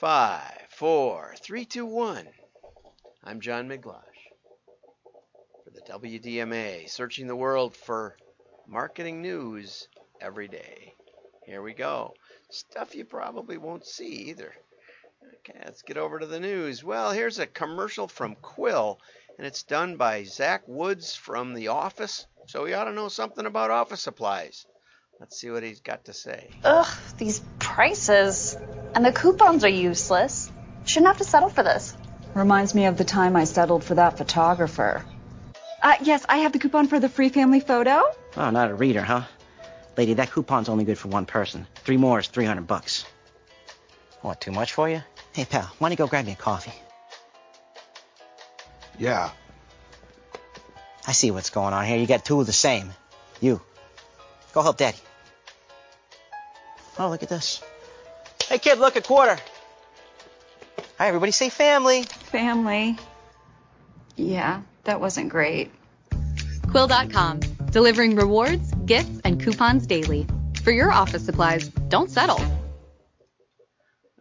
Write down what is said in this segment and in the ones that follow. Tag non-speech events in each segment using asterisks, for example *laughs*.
Five, four, three, two, one. I'm John Miglautsch for the WDMA, searching the world for marketing news every day. Here we go. Stuff you probably won't see either. Okay, let's get over to the news. Well, here's a commercial from Quill, and it's done by Zach Woods from The Office, so he ought to know something about office supplies. Let's see what he's got to say. Ugh, these prices. And the coupons are useless. Shouldn't have to settle for this. Reminds me of the time I settled for that photographer. Uh, yes, I have the coupon for the free family photo. Oh, not a reader, huh? Lady, that coupon's only good for one person. Three more is 300 bucks. What, too much for you? Hey, pal, why don't you go grab me a coffee? Yeah. I see what's going on here. You got two of the same. You. Go help Daddy. Oh, look at this. Hey, kid, look, a quarter. Hi, everybody, say family. Family. Yeah, that wasn't great. Quill.com, delivering rewards, gifts, and coupons daily. For your office supplies, don't settle.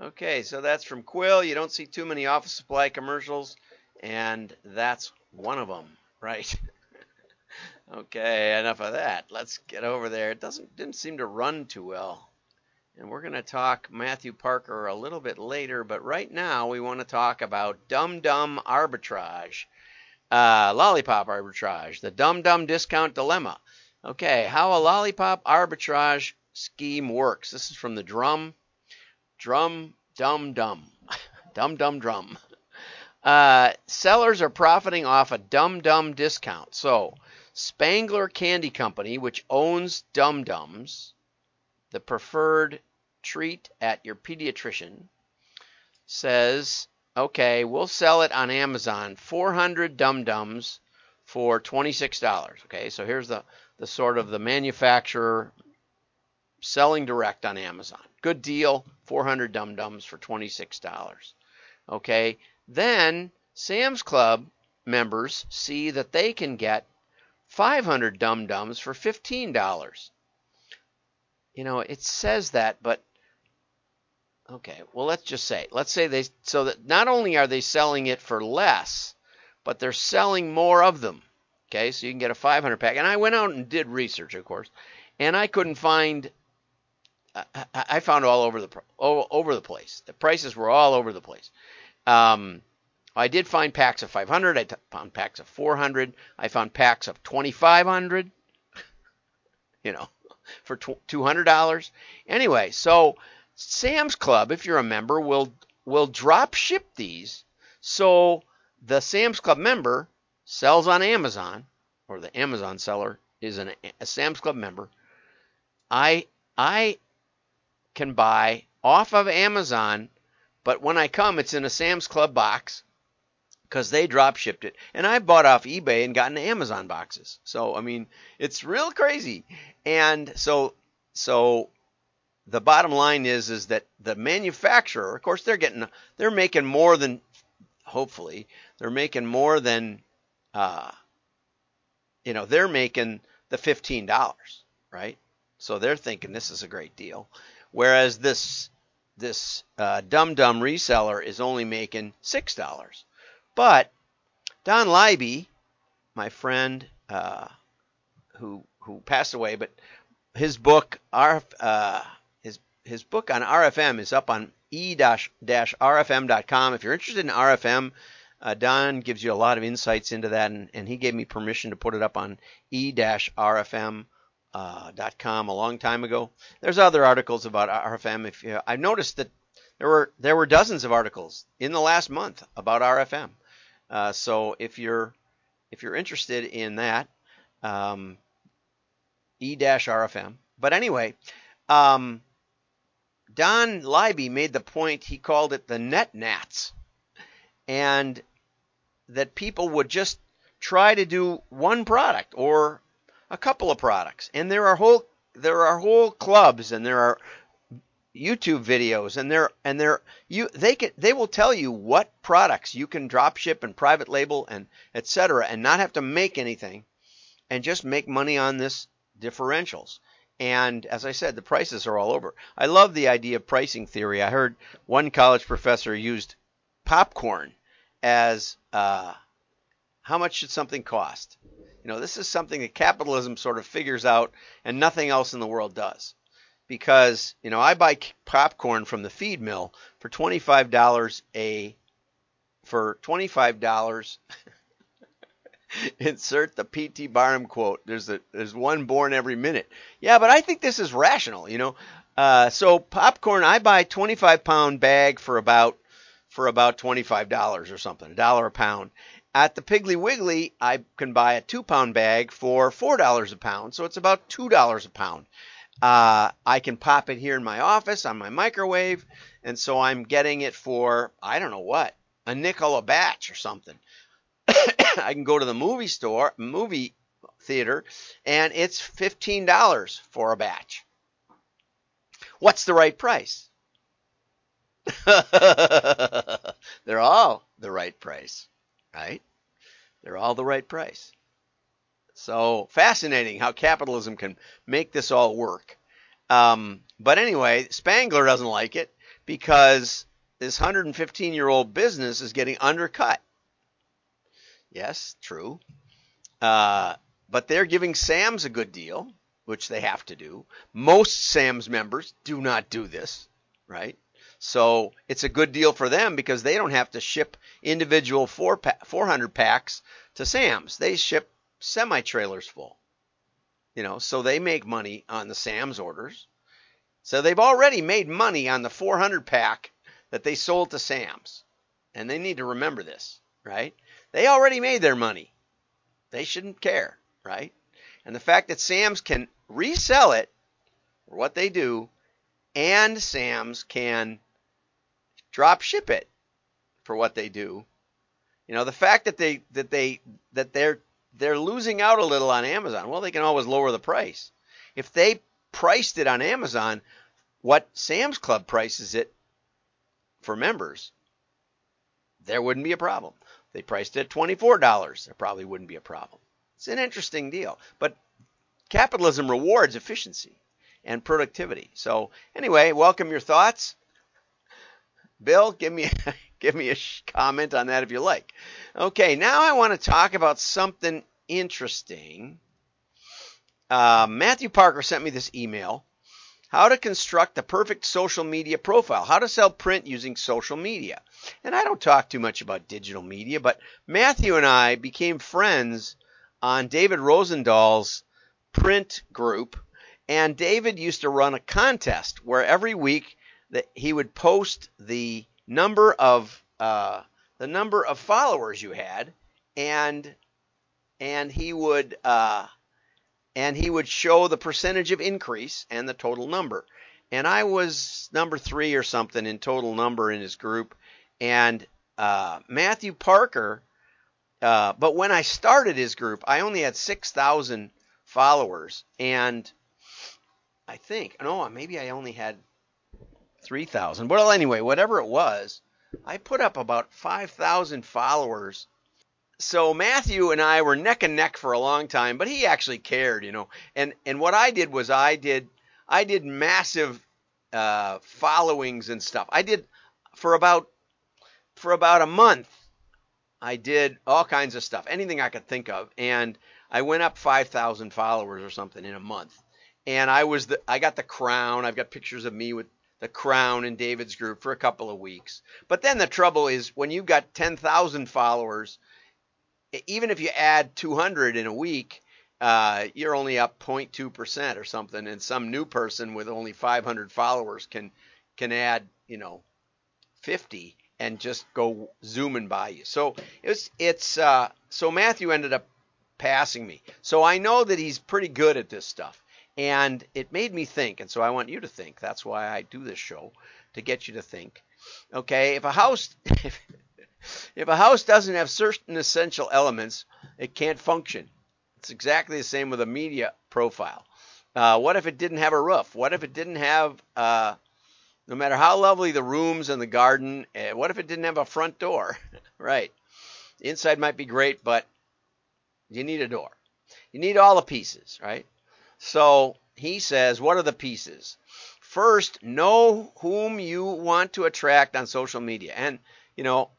Okay, so that's from Quill. You don't see too many office supply commercials, and that's one of them, right? *laughs* okay, enough of that. Let's get over there. It doesn't didn't seem to run too well. And we're going to talk Matthew Parker a little bit later, but right now we want to talk about Dum Dum arbitrage, uh, lollipop arbitrage, the Dum Dum discount dilemma. Okay, how a lollipop arbitrage scheme works. This is from the Drum, Drum Dum Dum, *laughs* Dum Dum Drum. Uh, sellers are profiting off a Dum Dum discount. So, Spangler Candy Company, which owns Dum Dums, the preferred treat at your pediatrician, says, okay, we'll sell it on Amazon, 400 Dum Dums for $26. Okay, so here's the, the sort of the manufacturer selling direct on Amazon. Good deal, 400 Dum Dums for $26. Okay, then Sam's Club members see that they can get 500 Dum Dums for $15 you know, it says that, but okay, well, let's just say, let's say they, so that not only are they selling it for less, but they're selling more of them. Okay, so you can get a 500 pack. And I went out and did research, of course, and I couldn't find. I found all over the all over the place. The prices were all over the place. Um, I did find packs of 500. I found packs of 400. I found packs *laughs* of 2,500. you know, for $200. Anyway, so Sam's Club, if you're a member, will will drop ship these. So the Sam's Club member sells on Amazon, or the Amazon seller is an, a Sam's Club member. I I can buy off of Amazon, but when I come, it's in a Sam's Club box because they drop shipped it. And I bought off eBay and gotten Amazon boxes. So I mean, it's real crazy. And so so the bottom line is is that the manufacturer, of course, they're getting they're making more than hopefully they're making more than uh, you know they're making the fifteen dollars, right? So they're thinking this is a great deal, whereas this this uh, dumb dumb reseller is only making six dollars. But Don Libey, my friend, uh, who who passed away, but his book, uh, his his book on RFM is up on e-rfm.com. If you're interested in RFM, uh, Don gives you a lot of insights into that, and, and he gave me permission to put it up on e-rfm.com uh, a long time ago. There's other articles about RFM. If you, I noticed that there were there were dozens of articles in the last month about RFM. Uh, so if you're if you're interested in that, um, e-rfm. But anyway, um, Don Libey made the point. He called it the net nats, and that people would just try to do one product or a couple of products, and there are whole there are whole clubs and there are YouTube videos and they're and they're you they can they will tell you what products you can drop ship and private label and etc. and not have to make anything and just make money on this differentials. And as I said, the prices are all over. I love the idea of pricing theory. I heard one college professor used popcorn as uh, how much should something cost? You know, this is something that capitalism sort of figures out and nothing else in the world does. Because, you know, I buy popcorn from the feed mill for $25 a for $25 *laughs* insert the PT Barnum quote. There's a there's one born every minute. Yeah, but I think this is rational, you know. Uh, so popcorn, I buy 25 pound bag for about for about $25 or something, a dollar a pound. At the Piggly Wiggly, I can buy a two pound bag for $4 a pound, so it's about $2 a pound. Uh, I can pop it here in my office on my microwave, and so I'm getting it for, I don't know what, a nickel a batch or something. *coughs* I can go to the movie store, movie theater, and it's $15 for a batch. What's the right price? *laughs* They're all the right price right? They're all the right price. So fascinating how capitalism can make this all work. Um, but anyway, Spangler doesn't like it because this 115 year old business is getting undercut. Yes, true. Uh, but they're giving Sam's a good deal, which they have to do. Most Sam's members do not do this, right? So it's a good deal for them because they don't have to ship individual four 400 packs to Sam's. They ship semi trailers full. You know, so they make money on the Sam's orders. So they've already made money on the 400 pack that they sold to Sam's. And they need to remember this, right? They already made their money. They shouldn't care, right? And the fact that Sam's can resell it for what they do and Sam's can drop ship it for what they do. You know, the fact that they that they that they're they're losing out a little on Amazon. Well, they can always lower the price. If they priced it on Amazon what Sam's Club prices it for members, there wouldn't be a problem. They priced it at $24, there probably wouldn't be a problem. It's an interesting deal. But capitalism rewards efficiency and productivity. So, anyway, welcome your thoughts. Bill, give me *laughs* give me a comment on that if you like. Okay, now I want to talk about something interesting. Uh, Matthew Parker sent me this email. How to construct the perfect social media profile. How to sell print using social media. And I don't talk too much about digital media, but Matthew and I became friends on David Rosendahl's print group. And David used to run a contest where every week that he would post the number of uh, the number of followers you had, and and he would uh, and he would show the percentage of increase and the total number. And I was number three or something in total number in his group, and uh, Matthew Parker. Uh, but when I started his group, I only had six thousand followers, and I think no, maybe I only had 3,000. Well, anyway, whatever it was, I put up about 5,000 followers. So Matthew and I were neck and neck for a long time, but he actually cared, you know. And and what I did was I did I did massive uh, followings and stuff. I did for about for about a month. I did all kinds of stuff, anything I could think of, and I went up 5,000 followers or something in a month. And I was the I got the crown. I've got pictures of me with the crown in David's group for a couple of weeks. But then the trouble is when you've got 10,000 followers, even if you add 200 in a week, uh, you're only up 0.2% or something, and some new person with only 500 followers can can add, you know, 50 and just go zooming by you. So it's it's uh, so Matthew ended up passing me. So I know that he's pretty good at this stuff. And it made me think, and so I want you to think. That's why I do this show to get you to think. Okay, if a house *laughs* if, a house doesn't have certain essential elements, it can't function. It's exactly the same with a media profile. Uh, what if it didn't have a roof? What if it didn't have, uh, no matter how lovely the rooms and the garden, uh, what if it didn't have a front door? *laughs* right. Inside might be great, but you need a door. You need all the pieces, right? So he says, what are the pieces? First, know whom you want to attract on social media. And, you know,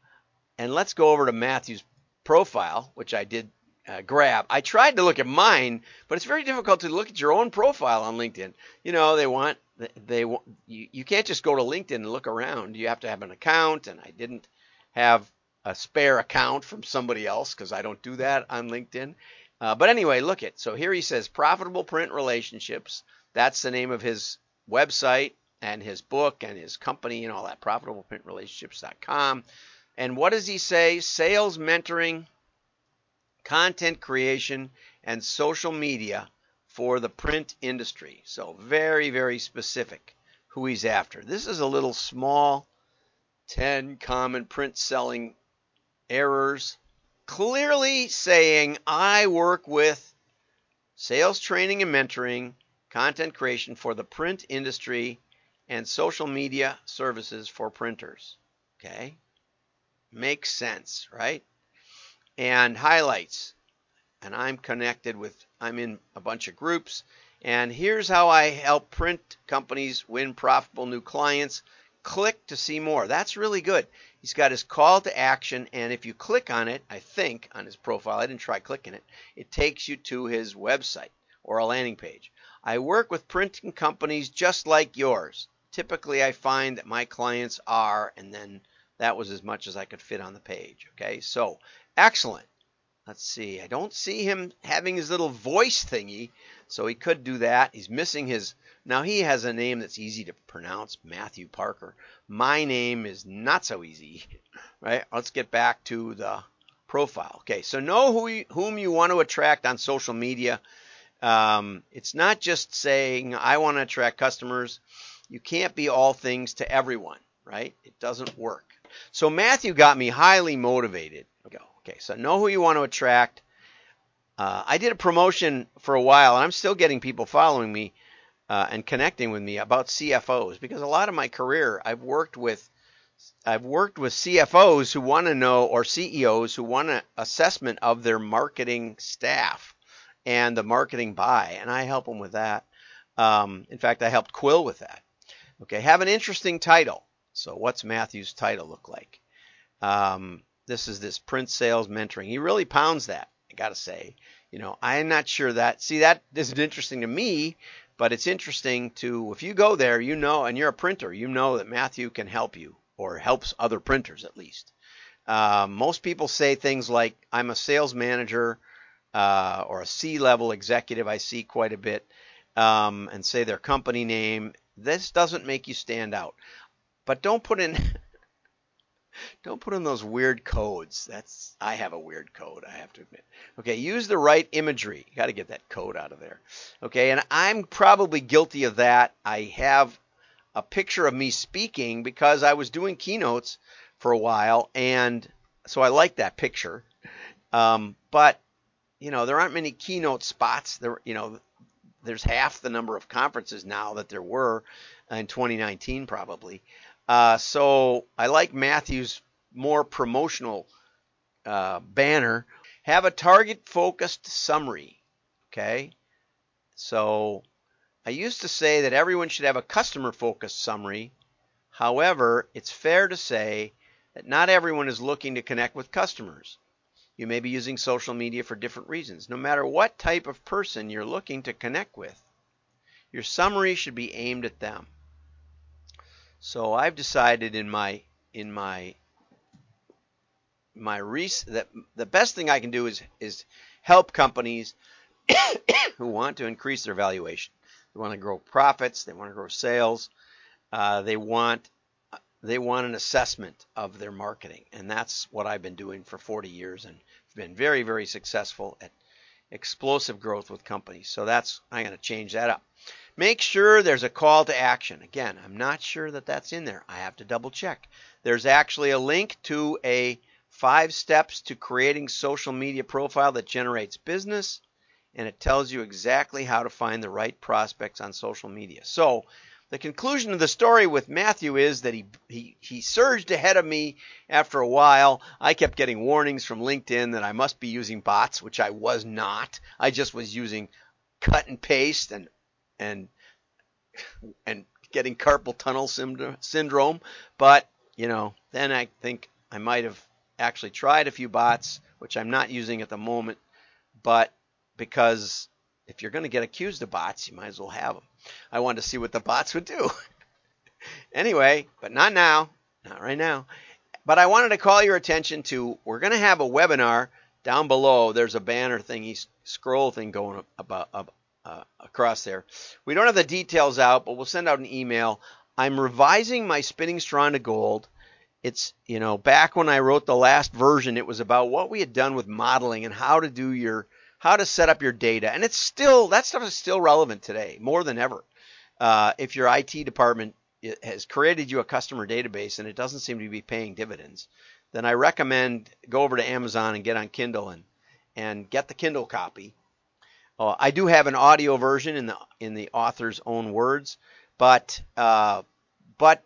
and let's go over to Matthew's profile, which I did uh, grab. I tried to look at mine, but it's very difficult to look at your own profile on LinkedIn. You know, they want they you, you can't just go to LinkedIn and look around. You have to have an account, and I didn't have a spare account from somebody else because I don't do that on LinkedIn. Uh, but anyway, look at so here he says profitable print relationships. That's the name of his website and his book and his company and all that. Profitableprintrelationships.com. And what does he say? Sales mentoring, content creation, and social media for the print industry. So very, very specific who he's after. This is a little small 10 common print selling errors. Clearly saying I work with sales training and mentoring, content creation for the print industry, and social media services for printers. Okay? Makes sense, right? And highlights. And I'm connected with, I'm in a bunch of groups. And here's how I help print companies win profitable new clients. Click to see more. That's really good. He's got his call to action, and if you click on it, I think on his profile, I didn't try clicking it, it takes you to his website or a landing page. I work with printing companies just like yours. Typically, I find that my clients are, and then that was as much as I could fit on the page. Okay, so excellent. Let's see. I don't see him having his little voice thingy, so he could do that. He's missing his. Now he has a name that's easy to pronounce, Matthew Parker. My name is not so easy, *laughs* right? Let's get back to the profile. Okay, so know who you, whom you want to attract on social media. Um, it's not just saying I want to attract customers. You can't be all things to everyone, right? It doesn't work. So Matthew got me highly motivated. Okay, so know who you want to attract. Uh, I did a promotion for a while, and I'm still getting people following me uh, and connecting with me about CFOs because a lot of my career I've worked with I've worked with CFOs who want to know or CEOs who want an assessment of their marketing staff and the marketing buy, and I help them with that. Um, in fact, I helped Quill with that. Okay, have an interesting title. So, what's Matthew's title look like? Um, this is this print sales mentoring. He really pounds that. I got to say, you know, I'm not sure that. See, that isn't interesting to me, but it's interesting to if you go there, you know, and you're a printer, you know that Matthew can help you or helps other printers at least. Uh, most people say things like, "I'm a sales manager." Uh, or a C-level executive, I see quite a bit, um, and say their company name. This doesn't make you stand out. But don't put in *laughs* don't put in those weird codes. That's I have a weird code, I have to admit. Okay, use the right imagery. You got to get that code out of there. Okay, and I'm probably guilty of that. I have a picture of me speaking because I was doing keynotes for a while, and so I like that picture. Um, but you know, there aren't many keynote spots. There, you know, there's half the number of conferences now that there were in 2019, probably. Uh, so I like Matthew's more promotional uh, banner. Have a target focused summary. Okay. So I used to say that everyone should have a customer focused summary. However, it's fair to say that not everyone is looking to connect with customers. You may be using social media for different reasons. No matter what type of person you're looking to connect with, your summary should be aimed at them. So I've decided in my in my my res- that the best thing I can do is is help companies *coughs* who want to increase their valuation. They want to grow profits. They want to grow sales. Uh, they want they want an assessment of their marketing, and that's what I've been doing for 40 years, and been very very successful at explosive growth with companies. So that's I'm going to change that up. Make sure there's a call to action. Again, I'm not sure that that's in there. I have to double check. There's actually a link to a five steps to creating social media profile that generates business and it tells you exactly how to find the right prospects on social media. So, the conclusion of the story with Matthew is that he, he, he surged ahead of me after a while. I kept getting warnings from LinkedIn that I must be using bots, which I was not. I just was using cut and paste and and and getting carpal tunnel syndrome. But you know, then I think I might have actually tried a few bots, which I'm not using at the moment, but because if you're going to get accused of bots, you might as well have them. I wanted to see what the bots would do. *laughs* anyway, but not now, not right now. But I wanted to call your attention to we're going to have a webinar down below. There's a banner thingy, scroll thing going about uh, across there. We don't have the details out, but we'll send out an email. I'm revising my spinning straw into gold. It's, you know, back when I wrote the last version, it was about what we had done with modeling and how to do your how to set up your data. And it's still, that stuff is still relevant today, more than ever. Uh, if your IT department has created you a customer database and it doesn't seem to be paying dividends, then I recommend go over to Amazon and get on Kindle and, and get the Kindle copy. Uh, I do have an audio version in the in the author's own words, but uh, but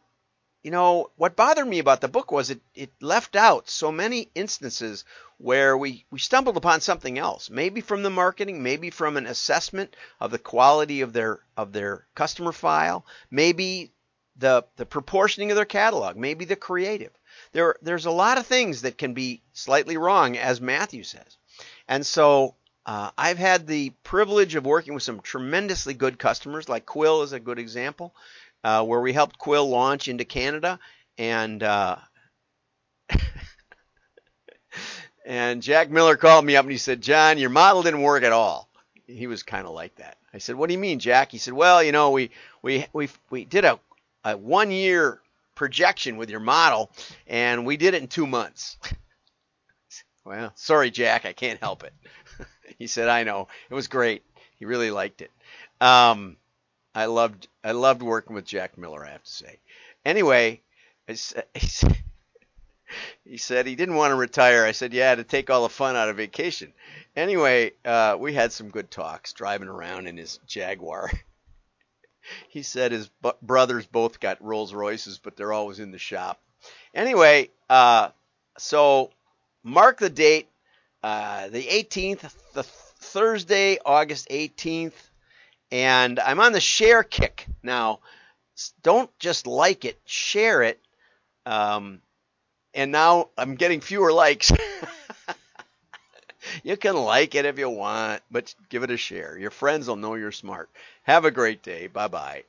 you know, what bothered me about the book was it, it left out so many instances where we, we stumbled upon something else. Maybe from the marketing, maybe from an assessment of the quality of their of their customer file, maybe the the proportioning of their catalog, maybe the creative. There there's a lot of things that can be slightly wrong, as Matthew says. And so uh, I've had the privilege of working with some tremendously good customers, like Quill is a good example uh, where we helped Quill launch into Canada, and uh, *laughs* and Jack Miller called me up and he said, "John, your model didn't work at all." He was kind of like that. I said, "What do you mean, Jack?" He said, "Well, you know, we we we we did a, a one year projection with your model, and we did it in two months." *laughs* well, sorry, Jack, I can't help it. *laughs* he said, "I know. It was great. He really liked it." Um, I loved I loved working with Jack Miller. I have to say. Anyway, *laughs* he said he didn't want to retire. I said, yeah, to take all the fun out of vacation. Anyway, uh, we had some good talks driving around in his Jaguar. *laughs* he said his b- brothers both got Rolls Royces, but they're always in the shop. Anyway, uh, so mark the date, uh, the 18th, the Thursday, August 18th and I'm on the share kick now. Don't just like it, share it. Um, and now I'm getting fewer likes. *laughs* you can like it if you want, but give it a share. Your friends will know you're smart. Have a great day. Bye bye.